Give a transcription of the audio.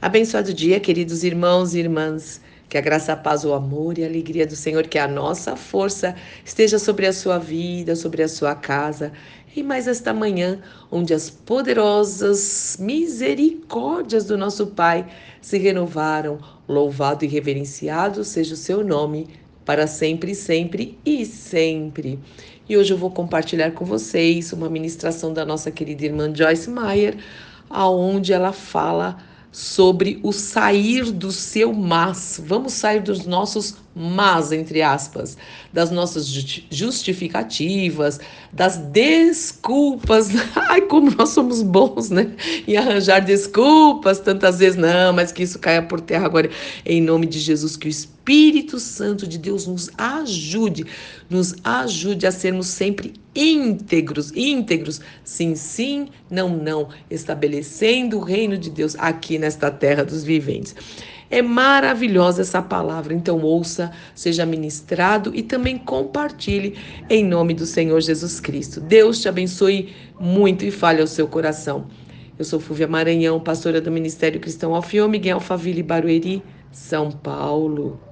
Abençoado dia, queridos irmãos e irmãs. Que a graça, a paz, o amor e a alegria do Senhor, que a nossa força esteja sobre a sua vida, sobre a sua casa. E mais esta manhã, onde as poderosas misericórdias do nosso Pai se renovaram. Louvado e reverenciado seja o seu nome, para sempre, sempre e sempre. E hoje eu vou compartilhar com vocês uma ministração da nossa querida irmã Joyce Meyer, aonde ela fala sobre o sair do seu mas. Vamos sair dos nossos mas, entre aspas, das nossas justificativas, das desculpas. Ai, como nós somos bons, né? Em arranjar desculpas tantas vezes. Não, mas que isso caia por terra agora. Em nome de Jesus, que o Espírito Santo de Deus nos ajude, nos ajude a sermos sempre íntegros, íntegros, sim, sim, não, não, estabelecendo o reino de Deus aqui nesta terra dos viventes. É maravilhosa essa palavra, então ouça, seja ministrado e também compartilhe em nome do Senhor Jesus Cristo. Deus te abençoe muito e fale ao seu coração. Eu sou Fúvia Maranhão, pastora do Ministério Cristão Alfio Miguel Faville Barueri, São Paulo.